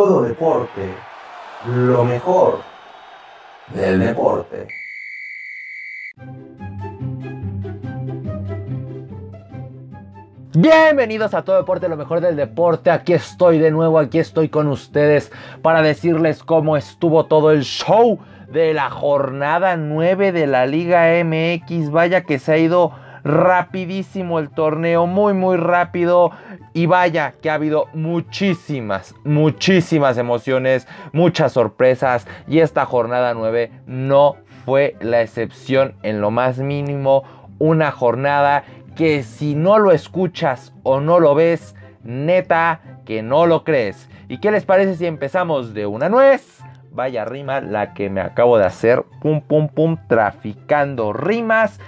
todo deporte, lo mejor del deporte. Bienvenidos a Todo Deporte, lo mejor del deporte. Aquí estoy de nuevo, aquí estoy con ustedes para decirles cómo estuvo todo el show de la jornada 9 de la Liga MX. Vaya que se ha ido rapidísimo el torneo, muy muy rápido y vaya que ha habido muchísimas, muchísimas emociones, muchas sorpresas y esta jornada 9 no fue la excepción en lo más mínimo, una jornada que si no lo escuchas o no lo ves, neta que no lo crees. ¿Y qué les parece si empezamos de una nuez? Vaya rima la que me acabo de hacer, pum pum pum, traficando rimas.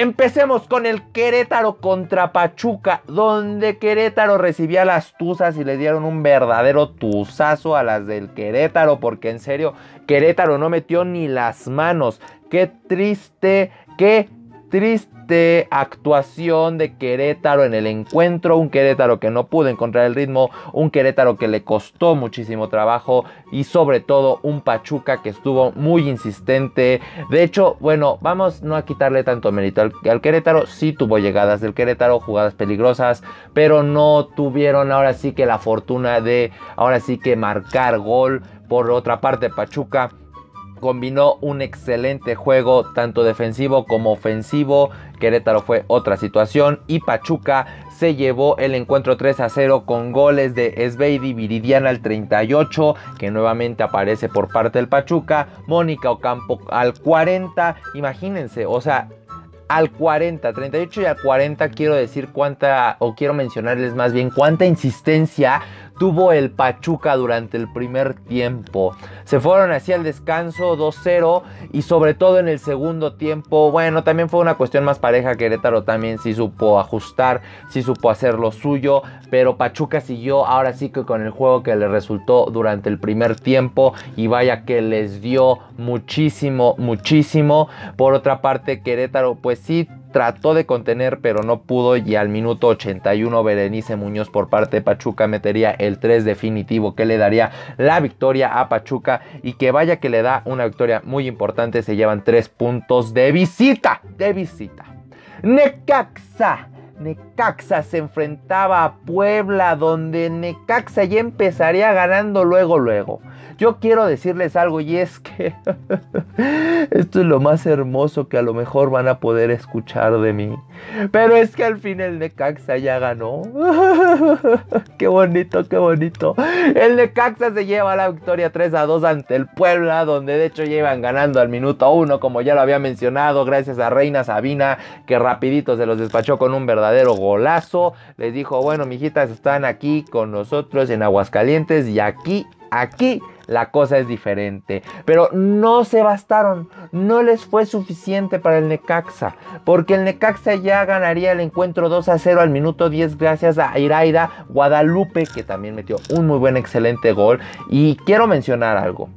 Empecemos con el Querétaro contra Pachuca, donde Querétaro recibía las tuzas y le dieron un verdadero tuzazo a las del Querétaro, porque en serio, Querétaro no metió ni las manos. Qué triste, qué triste actuación de Querétaro en el encuentro, un Querétaro que no pudo encontrar el ritmo, un Querétaro que le costó muchísimo trabajo y sobre todo un Pachuca que estuvo muy insistente. De hecho, bueno, vamos no a quitarle tanto mérito al, Querétaro, sí tuvo llegadas del Querétaro, jugadas peligrosas, pero no tuvieron ahora sí que la fortuna de ahora sí que marcar gol. Por otra parte, Pachuca combinó un excelente juego, tanto defensivo como ofensivo. Querétaro fue otra situación y Pachuca se llevó el encuentro 3 a 0 con goles de Sveidi Viridiana al 38, que nuevamente aparece por parte del Pachuca, Mónica Ocampo al 40, imagínense, o sea, al 40, 38 y al 40 quiero decir cuánta, o quiero mencionarles más bien cuánta insistencia tuvo el Pachuca durante el primer tiempo. Se fueron hacia el descanso 2-0 y sobre todo en el segundo tiempo, bueno, también fue una cuestión más pareja. Querétaro también sí supo ajustar, sí supo hacer lo suyo, pero Pachuca siguió ahora sí que con el juego que le resultó durante el primer tiempo y vaya que les dio muchísimo, muchísimo. Por otra parte, Querétaro pues sí trató de contener pero no pudo y al minuto 81 Berenice Muñoz por parte de Pachuca metería el 3 definitivo que le daría la victoria a Pachuca y que vaya que le da una victoria muy importante, se llevan 3 puntos de visita, de visita. Necaxa. Necaxa se enfrentaba a Puebla, donde Necaxa ya empezaría ganando luego, luego. Yo quiero decirles algo y es que esto es lo más hermoso que a lo mejor van a poder escuchar de mí. Pero es que al fin el Necaxa ya ganó. qué bonito, qué bonito. El Necaxa se lleva la victoria 3 a 2 ante el Puebla, donde de hecho llevan ganando al minuto 1, como ya lo había mencionado, gracias a Reina Sabina, que rapidito se los despachó con un verdadero golazo. Les dijo, bueno, mijitas, están aquí con nosotros en Aguascalientes y aquí, aquí la cosa es diferente. Pero no se bastaron, no les fue suficiente para el Necaxa, porque el Necaxa ya ganaría el encuentro 2 a 0 al minuto 10 gracias a Iraida Guadalupe, que también metió un muy buen, excelente gol. Y quiero mencionar algo.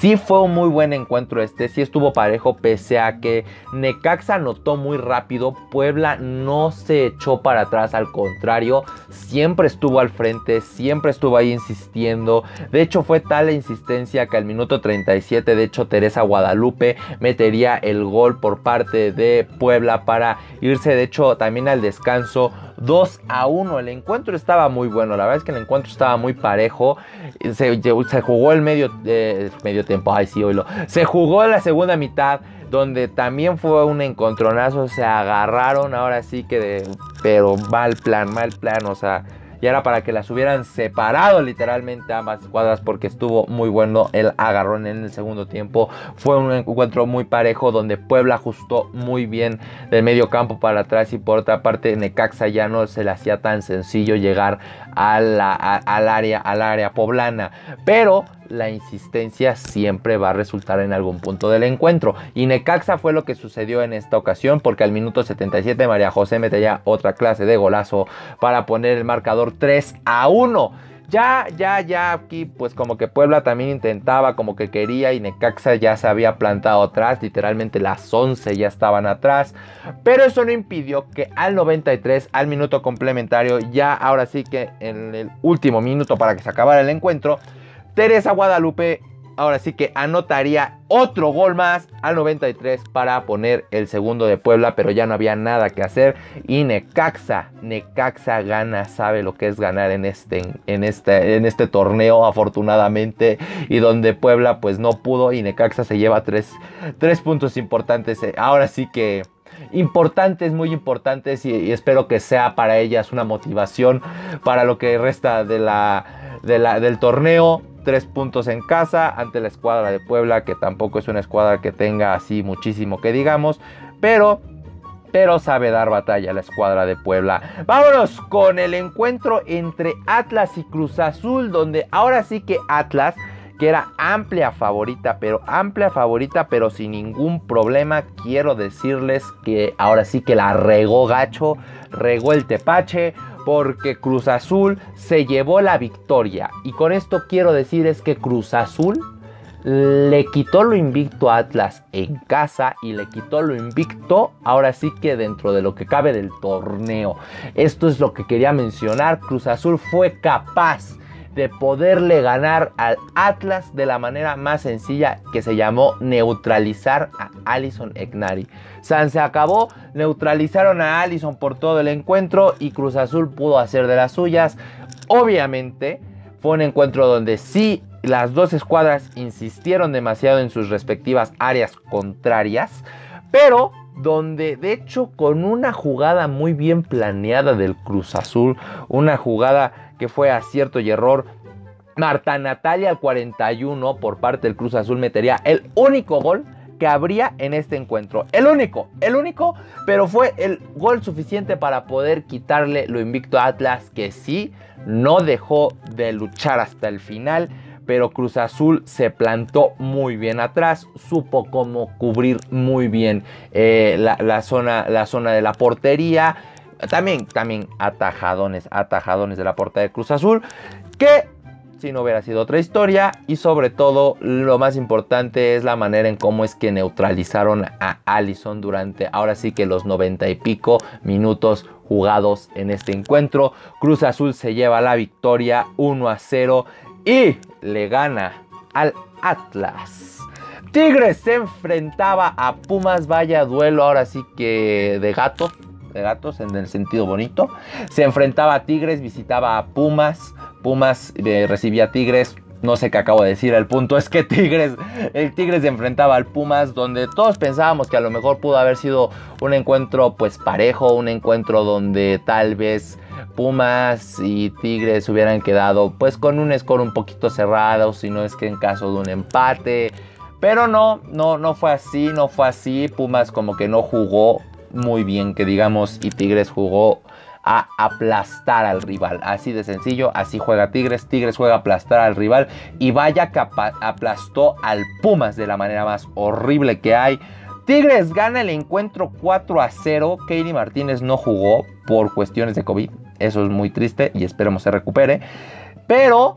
Sí fue un muy buen encuentro este, sí estuvo parejo pese a que Necaxa anotó muy rápido, Puebla no se echó para atrás, al contrario, siempre estuvo al frente, siempre estuvo ahí insistiendo. De hecho fue tal la insistencia que al minuto 37, de hecho Teresa Guadalupe metería el gol por parte de Puebla para irse de hecho también al descanso 2 a 1. El encuentro estaba muy bueno, la verdad es que el encuentro estaba muy parejo. Se, jugó el medio, eh, medio tiempo, ay sí, oílo. Se jugó la segunda mitad, donde también fue un encontronazo. Se agarraron ahora sí que de. Pero mal plan, mal plan, o sea y era para que las hubieran separado literalmente ambas cuadras porque estuvo muy bueno el agarrón en el segundo tiempo. Fue un encuentro muy parejo donde Puebla ajustó muy bien del medio campo para atrás y por otra parte Necaxa ya no se le hacía tan sencillo llegar al, área, al área poblana. Pero la insistencia siempre va a resultar en algún punto del encuentro. Y Necaxa fue lo que sucedió en esta ocasión porque al minuto 77 María José metía otra clase de golazo para poner el marcador 3 a 1. Ya, ya, ya aquí pues como que Puebla también intentaba, como que quería y Necaxa ya se había plantado atrás, literalmente las 11 ya estaban atrás, pero eso no impidió que al 93, al minuto complementario, ya ahora sí que en el último minuto para que se acabara el encuentro, Teresa Guadalupe ahora sí que anotaría otro gol más al 93 para poner el segundo de Puebla, pero ya no había nada que hacer. Y Necaxa, Necaxa gana, sabe lo que es ganar en este, en este, en este torneo, afortunadamente. Y donde Puebla pues no pudo y Necaxa se lleva tres, tres puntos importantes. Ahora sí que importantes, muy importantes y, espero que sea para ellas una motivación para lo que resta de la, de la, del torneo tres puntos en casa ante la escuadra de Puebla, que tampoco es una escuadra que tenga así muchísimo que digamos, pero pero sabe dar batalla la escuadra de Puebla. Vámonos con el encuentro entre Atlas y Cruz Azul, donde ahora sí que Atlas, que era amplia favorita, pero amplia favorita, pero sin ningún problema, quiero decirles que ahora sí que la regó gacho, regó el tepache porque Cruz Azul se llevó la victoria. Y con esto quiero decir es que Cruz Azul le quitó lo invicto a Atlas en casa y le quitó lo invicto ahora sí que dentro de lo que cabe del torneo. Esto es lo que quería mencionar. Cruz Azul fue capaz de poderle ganar al Atlas de la manera más sencilla que se llamó neutralizar a Alison Egnari. San se acabó, neutralizaron a Alison por todo el encuentro y Cruz Azul pudo hacer de las suyas. Obviamente fue un encuentro donde sí las dos escuadras insistieron demasiado en sus respectivas áreas contrarias, pero donde de hecho con una jugada muy bien planeada del Cruz Azul, una jugada que fue acierto y error. Marta Natalia al 41 por parte del Cruz Azul metería el único gol que habría en este encuentro. El único, el único, pero fue el gol suficiente para poder quitarle lo invicto a Atlas, que sí, no dejó de luchar hasta el final, pero Cruz Azul se plantó muy bien atrás, supo cómo cubrir muy bien eh, la, zona, la zona de la portería también, también atajadones, atajadones de la puerta de Cruz Azul. Que si no hubiera sido otra historia. Y sobre todo, lo más importante es la manera en cómo es que neutralizaron a Allison durante ahora sí que los 90 y pico minutos jugados en este encuentro. Cruz Azul se lleva la victoria 1 a 0 y le gana al Atlas. Tigres se enfrentaba a Pumas, vaya duelo ahora sí que de gato de gatos en el sentido bonito. Se enfrentaba a Tigres, visitaba a Pumas. Pumas eh, recibía Tigres. No sé qué acabo de decir, el punto es que Tigres, el Tigres se enfrentaba al Pumas, donde todos pensábamos que a lo mejor pudo haber sido un encuentro pues parejo, un encuentro donde tal vez Pumas y Tigres hubieran quedado pues con un score un poquito cerrado, si no es que en caso de un empate. Pero no, no, no fue así, no fue así. Pumas como que no jugó muy bien, que digamos, y Tigres jugó a aplastar al rival. Así de sencillo, así juega Tigres. Tigres juega a aplastar al rival y vaya que aplastó al Pumas de la manera más horrible que hay. Tigres gana el encuentro 4 a 0. Katie Martínez no jugó por cuestiones de COVID. Eso es muy triste y esperemos se recupere. Pero,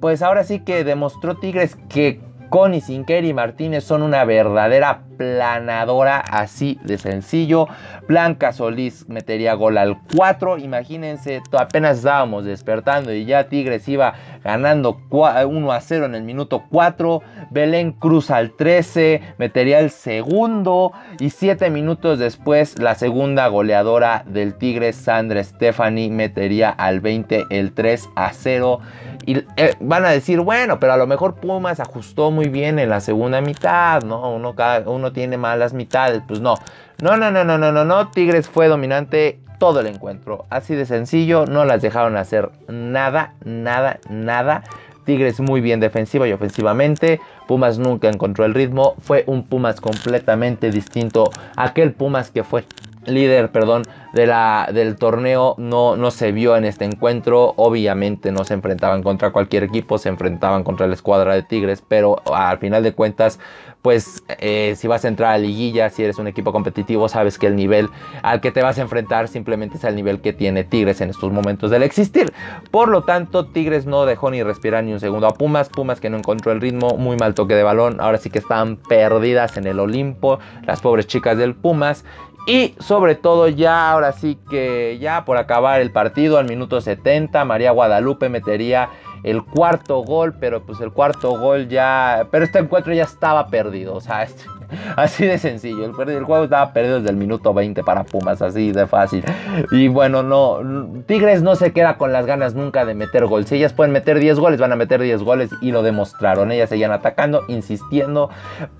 pues ahora sí que demostró Tigres que con y sin Martínez son una verdadera planadora así de sencillo. Blanca Solís metería gol al 4. Imagínense, apenas estábamos despertando y ya Tigres iba ganando 1 a 0 en el minuto 4. Belén Cruz al 13 metería el segundo. Y 7 minutos después la segunda goleadora del Tigres, Sandra Stephanie, metería al 20 el 3 a 0. Y eh, van a decir, bueno, pero a lo mejor Pumas ajustó muy bien en la segunda mitad, ¿no? Uno, cada, uno tiene malas mitades, pues no. No, no, no, no, no, no, no. Tigres fue dominante todo el encuentro. Así de sencillo, no las dejaron hacer nada, nada, nada. Tigres muy bien defensiva y ofensivamente. Pumas nunca encontró el ritmo. Fue un Pumas completamente distinto a aquel Pumas que fue líder, perdón, de la, del torneo no, no se vio en este encuentro. Obviamente no se enfrentaban contra cualquier equipo, se enfrentaban contra la escuadra de Tigres, pero al final de cuentas, pues eh, si vas a entrar a liguilla, si eres un equipo competitivo, sabes que el nivel al que te vas a enfrentar simplemente es el nivel que tiene Tigres en estos momentos del existir. Por lo tanto, Tigres no dejó ni respirar ni un segundo a Pumas, Pumas que no encontró el ritmo, muy mal toque de balón, ahora sí que están perdidas en el Olimpo, las pobres chicas del Pumas. Y sobre todo ya, ahora sí que ya por acabar el partido al minuto 70, María Guadalupe metería el cuarto gol, pero pues el cuarto gol ya, pero este encuentro ya estaba perdido, o sea, este, Así de sencillo. El, juego estaba perdido desde el minuto 20 para Pumas, así de fácil. Y bueno, no. Tigres no se queda con las ganas nunca de meter gol. Si ellas pueden meter 10 goles, van a meter 10 goles y lo demostraron. Ellas seguían atacando, insistiendo.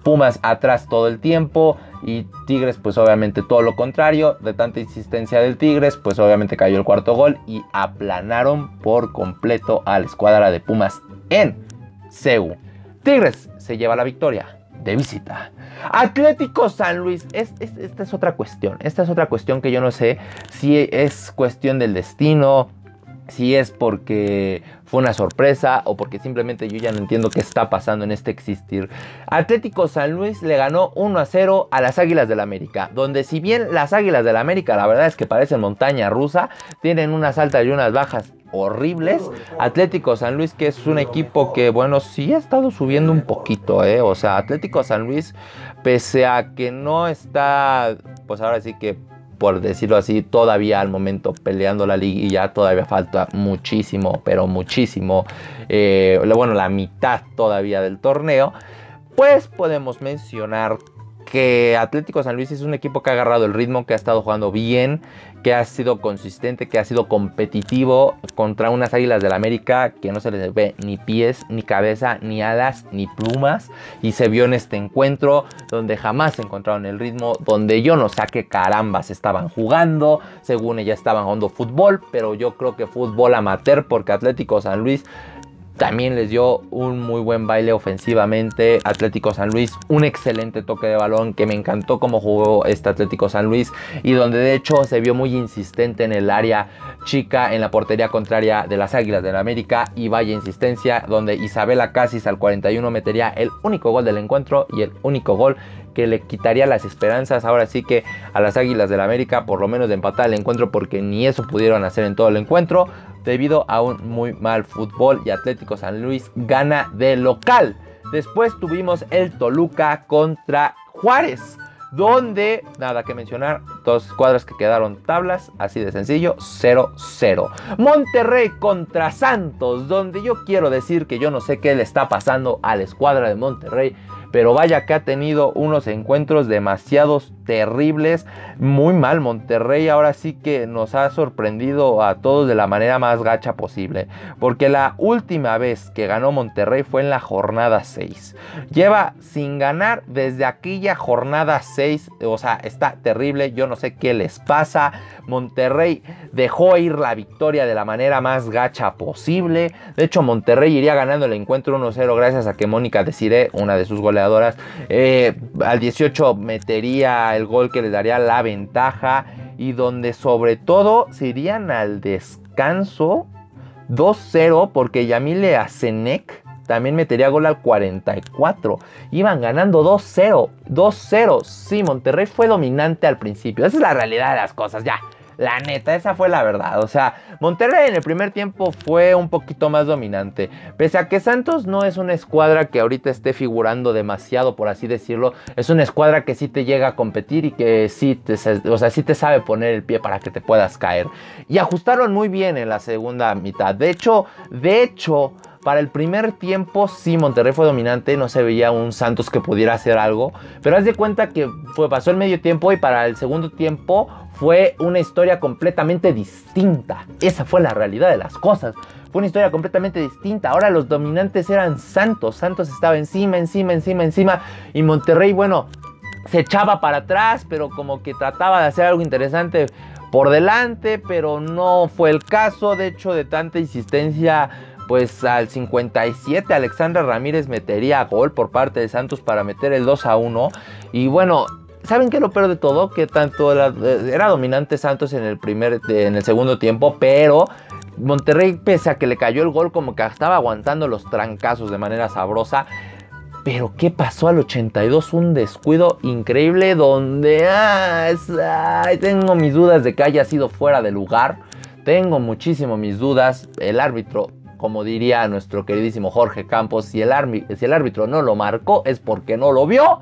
Pumas atrás todo el tiempo. Y Tigres, pues obviamente todo lo contrario. De tanta insistencia del Tigres, pues obviamente cayó el cuarto gol y aplanaron por completo a la escuadra de Pumas en Ceú. Tigres se lleva la victoria de visita. Atlético San Luis, esta es otra cuestión. Esta es otra cuestión que yo no sé si es cuestión del destino, si es porque fue una sorpresa o porque simplemente yo ya no entiendo qué está pasando en este existir. Atlético San Luis le ganó 1 a 0 a las Águilas del la América, donde si bien las Águilas del la América la verdad es que parecen montaña rusa, tienen unas altas y unas bajas horribles. Atlético San Luis, que es un equipo que, bueno, sí ha estado subiendo un poquito, ¿eh? O sea, Atlético San Luis, pese a que no está, pues ahora sí que por decirlo así, todavía al momento peleando la liguilla, todavía falta muchísimo, pero muchísimo, eh, bueno, la mitad todavía del torneo, pues podemos mencionar que Atlético San Luis es un equipo que ha agarrado el ritmo, que ha estado jugando bien, que ha sido consistente, que ha sido competitivo contra unas Águilas del América que no se les ve ni pies, ni cabeza, ni alas, ni plumas. Y se vio en este encuentro donde jamás encontraron el ritmo, donde yo no sé qué carambas estaban jugando. Según ella estaban jugando fútbol, pero yo creo que fútbol amateur porque Atlético San Luis también les dio un muy buen baile ofensivamente. Atlético San Luis, un excelente toque de balón que me encantó cómo jugó este Atlético San Luis y donde de hecho se vio muy insistente en el área chica, en la portería contraria de las Águilas de la América y vaya insistencia donde Isabela Casis al 41 metería el único gol del encuentro y el único gol que le quitaría las esperanzas ahora sí que a las Águilas del la América por lo menos de empatar el encuentro porque ni eso pudieron hacer en todo el encuentro debido a un muy mal fútbol y Atlético San Luis gana de local. Después tuvimos el Toluca contra Juárez donde, nada que mencionar, dos cuadras que quedaron tablas, así de sencillo, 0-0. Monterrey contra Santos, donde yo quiero decir que yo no sé qué le está pasando a la escuadra de Monterrey, pero vaya que ha tenido unos encuentros demasiados terribles, muy mal Monterrey, ahora sí que nos ha sorprendido a todos de la manera más gacha posible, porque la última vez que ganó Monterrey fue en la jornada 6. Lleva sin ganar desde aquella jornada 6, o sea, está terrible, yo no sé qué les pasa. Monterrey dejó ir la victoria de la manera más gacha posible. De hecho, Monterrey iría ganando el encuentro 1-0 gracias a que Mónica Desiré, una de sus goleadoras, eh, al 18 metería el gol que les daría la ventaja y donde sobre todo se irían al descanso 2-0 porque Yamile Asenek también metería gol al 44. Iban ganando 2-0. 2-0. Sí, Monterrey fue dominante al principio. Esa es la realidad de las cosas. Ya, la neta, esa fue la verdad. O sea, Monterrey en el primer tiempo fue un poquito más dominante. Pese a que Santos no es una escuadra que ahorita esté figurando demasiado, por así decirlo. Es una escuadra que sí te llega a competir y que sí te, o sea, sí te sabe poner el pie para que te puedas caer. Y ajustaron muy bien en la segunda mitad. De hecho, de hecho... Para el primer tiempo, sí, Monterrey fue dominante, no se veía un Santos que pudiera hacer algo, pero haz de cuenta que fue, pasó el medio tiempo y para el segundo tiempo fue una historia completamente distinta. Esa fue la realidad de las cosas. Fue una historia completamente distinta. Ahora los dominantes eran Santos. Santos estaba encima, encima, encima, encima. Y Monterrey, bueno, se echaba para atrás, pero como que trataba de hacer algo interesante por delante, pero no fue el caso. De hecho, de tanta insistencia pues al 57 Alexandra Ramírez metería gol por parte de Santos para meter el 2 a 1. Y bueno, ¿saben qué lo peor de todo? Que tanto era, dominante Santos en el primer, en el segundo tiempo, pero Monterrey, pese a que le cayó el gol, como que estaba aguantando los trancazos de manera sabrosa. Pero ¿qué pasó al 82? Un descuido increíble donde ah, tengo mis dudas de que haya sido fuera de lugar. Tengo muchísimo mis dudas. El árbitro como diría nuestro queridísimo Jorge Campos, si el, árbitro no lo marcó es porque no lo vio.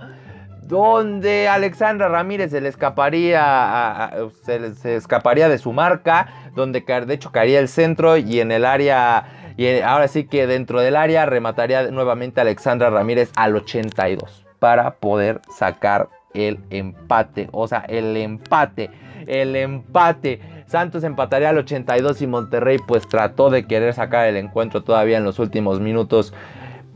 Donde Alexandra Ramírez se le escaparía, se, escaparía de su marca, donde de hecho caería el centro y en el área Y ahora sí que dentro del área remataría nuevamente Alexandra Ramírez al 82 para poder sacar el empate. O sea, el empate. El empate. Santos empataría al 82 y Monterrey pues trató de querer sacar el encuentro todavía en los últimos minutos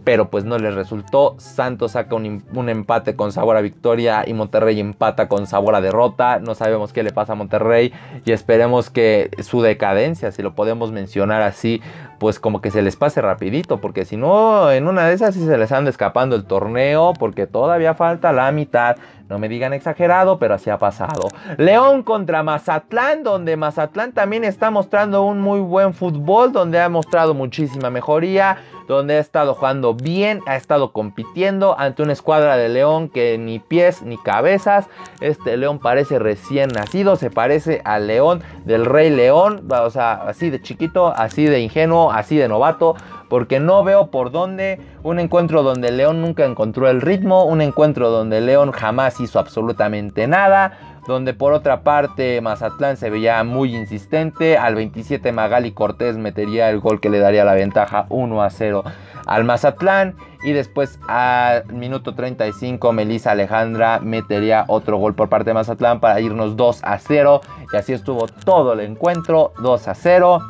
pero pues no les resultó. Santos saca un, empate con sabor a victoria y Monterrey empata con sabor a derrota. No sabemos qué le pasa a Monterrey y esperemos que su decadencia, si lo podemos mencionar así, pues como que se les pase rapidito, porque si no, en una de esas sí se les anda escapando el torneo, porque todavía falta la mitad. No me digan exagerado, pero así ha pasado. León contra Mazatlán, donde Mazatlán también está mostrando un muy buen fútbol, donde ha mostrado muchísima mejoría donde ha estado jugando bien, ha estado compitiendo ante una escuadra de León que ni pies ni cabezas. Este León parece recién nacido, se parece al León del Rey León, o sea, así de chiquito, así de ingenuo, así de novato porque no veo por dónde un encuentro donde León nunca encontró el ritmo, un encuentro donde León jamás hizo absolutamente nada, donde por otra parte Mazatlán se veía muy insistente, al 27 Magali Cortés metería el gol que le daría la ventaja 1 a 0 al Mazatlán y después al minuto 35 Melissa Alejandra metería otro gol por parte de Mazatlán para irnos 2 a 0 y así estuvo todo el encuentro 2 a 0.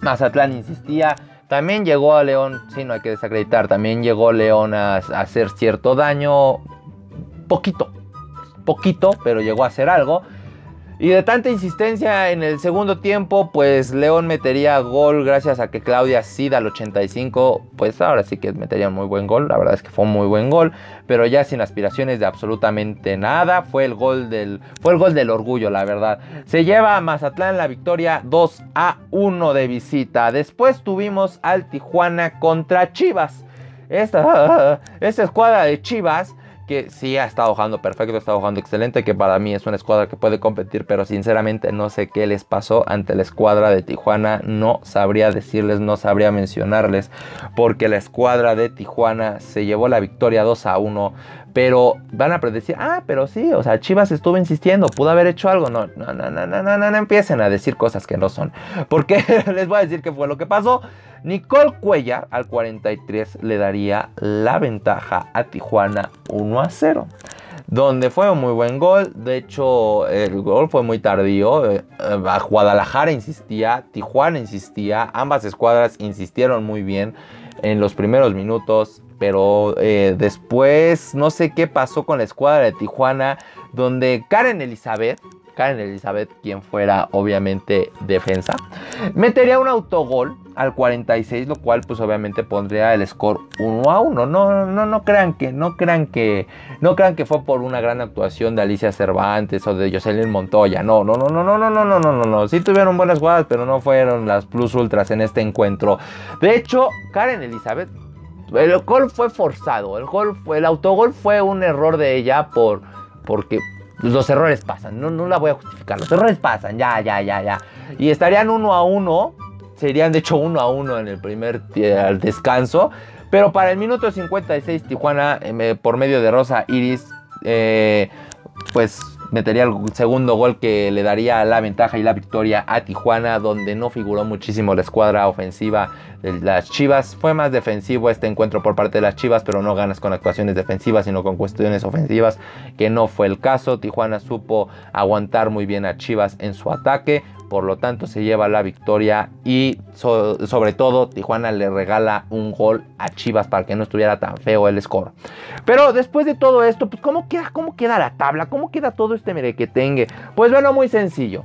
Mazatlán insistía, también llegó a León, sí, no hay que desacreditar, también llegó León a, hacer cierto daño, poquito, poquito, pero llegó a hacer algo. Y de tanta insistencia en el segundo tiempo, pues León metería gol gracias a que Claudia Sida al 85, pues ahora sí que metería un muy buen gol, la verdad es que fue un muy buen gol, pero ya sin aspiraciones de absolutamente nada, fue el gol del fue el gol del orgullo, la verdad. Se lleva a Mazatlán la victoria 2 a 1 de visita. Después tuvimos al Tijuana contra Chivas. Esta, esta escuadra de Chivas que sí ha estado jugando perfecto, ha estado jugando excelente, que para mí es una escuadra que puede competir, pero sinceramente no sé qué les pasó ante la escuadra de Tijuana, no sabría decirles, no sabría mencionarles, porque la escuadra de Tijuana se llevó la victoria 2 a 1, pero van a predecir, ah, pero sí, o sea, Chivas estuvo insistiendo, pudo haber hecho algo, no, no, no, no, no, no, no, empiecen a decir cosas que no son, porque les voy a decir qué fue lo que pasó. Nicole Cuellar al 43 le daría la ventaja a Tijuana 1 a 0. Donde fue un muy buen gol. De hecho, el gol fue muy tardío. Eh, Guadalajara insistía, Tijuana insistía. Ambas escuadras insistieron muy bien en los primeros minutos. Pero eh, después no sé qué pasó con la escuadra de Tijuana. Donde Karen Elizabeth Karen Elizabeth, quien fuera obviamente defensa. Metería un autogol al 46, lo cual pues obviamente pondría el score 1 a 1. No, no, no crean que, no crean que, no crean que fue por una gran actuación de Alicia Cervantes o de Jocelyn Montoya. No, no, no, no, no, no, no, no, no, no. Sí tuvieron buenas jugadas, pero no fueron las plus ultras en este encuentro. De hecho, Karen Elizabeth el gol fue forzado, el gol fue, el autogol fue un error de ella por porque los errores pasan, no, no la voy a justificar. Los errores pasan, ya, ya, ya, ya. Y estarían uno a uno, serían de hecho uno a uno en el primer descanso. Pero para el minuto 56, Tijuana, eh, por medio de Rosa Iris, eh, pues metería el segundo gol que le daría la ventaja y la victoria a Tijuana, donde no figuró muchísimo la escuadra ofensiva de las Chivas. Fue más defensivo este encuentro por parte de las Chivas, pero no ganas con actuaciones defensivas, sino con cuestiones ofensivas, que no fue el caso. Tijuana supo aguantar muy bien a Chivas en su ataque por lo tanto se lleva la victoria y sobre todo Tijuana le regala un gol a Chivas para que no estuviera tan feo el score. Pero después de todo esto, pues ¿cómo queda, cómo queda la tabla? ¿Cómo queda todo este merequetengue? Pues bueno, muy sencillo.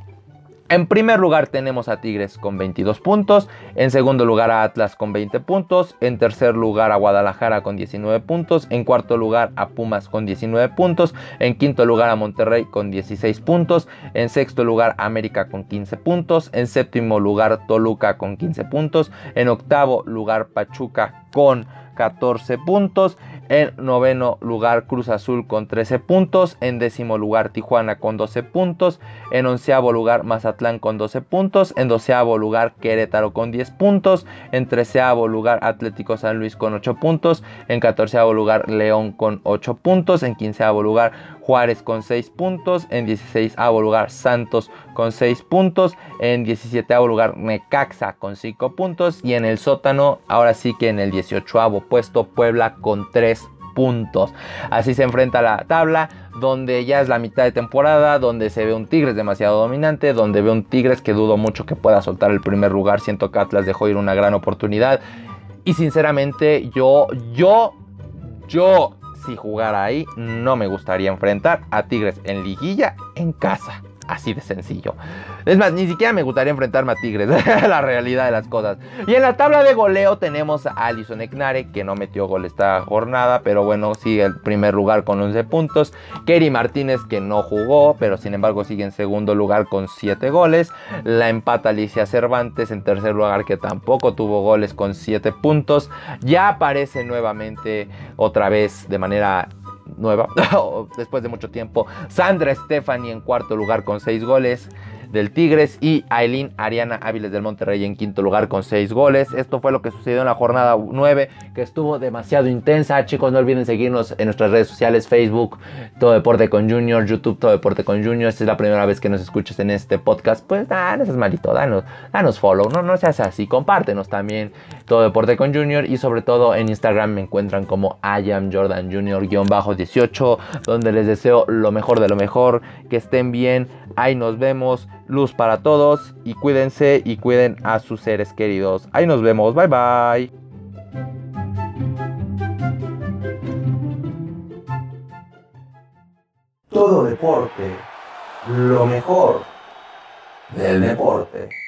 En primer lugar tenemos a Tigres con 22 puntos, en segundo lugar a Atlas con 20 puntos, en tercer lugar a Guadalajara con 19 puntos, en cuarto lugar a Pumas con 19 puntos, en quinto lugar a Monterrey con 16 puntos, en sexto lugar América con 15 puntos, en séptimo lugar Toluca con 15 puntos, en octavo lugar Pachuca con 14 puntos. En noveno lugar Cruz Azul con 13 puntos. En décimo lugar Tijuana con 12 puntos. En onceavo lugar Mazatlán con 12 puntos. En doceavo lugar Querétaro con 10 puntos. En treceavo lugar Atlético San Luis con 8 puntos. En catorceavo lugar León con 8 puntos. En quinceavo lugar Juárez con 6 puntos. En 16 lugar Santos con 6 puntos. En 17 lugar Necaxa con 5 puntos. Y en el sótano, ahora sí que en el 18 puesto Puebla con 3 puntos. Así se enfrenta la tabla, donde ya es la mitad de temporada, donde se ve un Tigres demasiado dominante, donde ve un Tigres que dudo mucho que pueda soltar el primer lugar. Siento que Atlas dejó ir una gran oportunidad. Y sinceramente, yo, yo, yo, si jugara ahí, no me gustaría enfrentar a Tigres en liguilla en casa. Así de sencillo. Es más, ni siquiera me gustaría enfrentarme a Tigres. la realidad de las cosas. Y en la tabla de goleo tenemos a Alison Eknare, que no metió gol esta jornada, pero bueno, sigue el primer lugar con 11 puntos. Kerry Martínez, que no jugó, pero sin embargo sigue en segundo lugar con 7 goles. La empata Alicia Cervantes en tercer lugar, que tampoco tuvo goles con 7 puntos. Ya aparece nuevamente otra vez de manera nueva, después de mucho tiempo. Sandra Stephanie en cuarto lugar con seis goles del Tigres y Aileen Ariana Áviles del Monterrey en quinto lugar con 6 goles. Esto fue lo que sucedió en la jornada 9 que estuvo demasiado intensa. Chicos, no olviden seguirnos en nuestras redes sociales, Facebook, Todo Deporte con Junior, YouTube, Todo Deporte con Junior. Esta es la primera vez que nos escuchas en este podcast. Pues nada, no malito, danos, danos follow, no, no seas así, compártenos también Todo Deporte con Junior y sobre todo en Instagram me encuentran como I am Jordan Junior-18 donde les deseo lo mejor de lo mejor, que estén bien, ahí nos vemos luz para todos y cuídense y cuiden a sus seres queridos. Ahí nos vemos, bye bye. Todo deporte, lo mejor del deporte.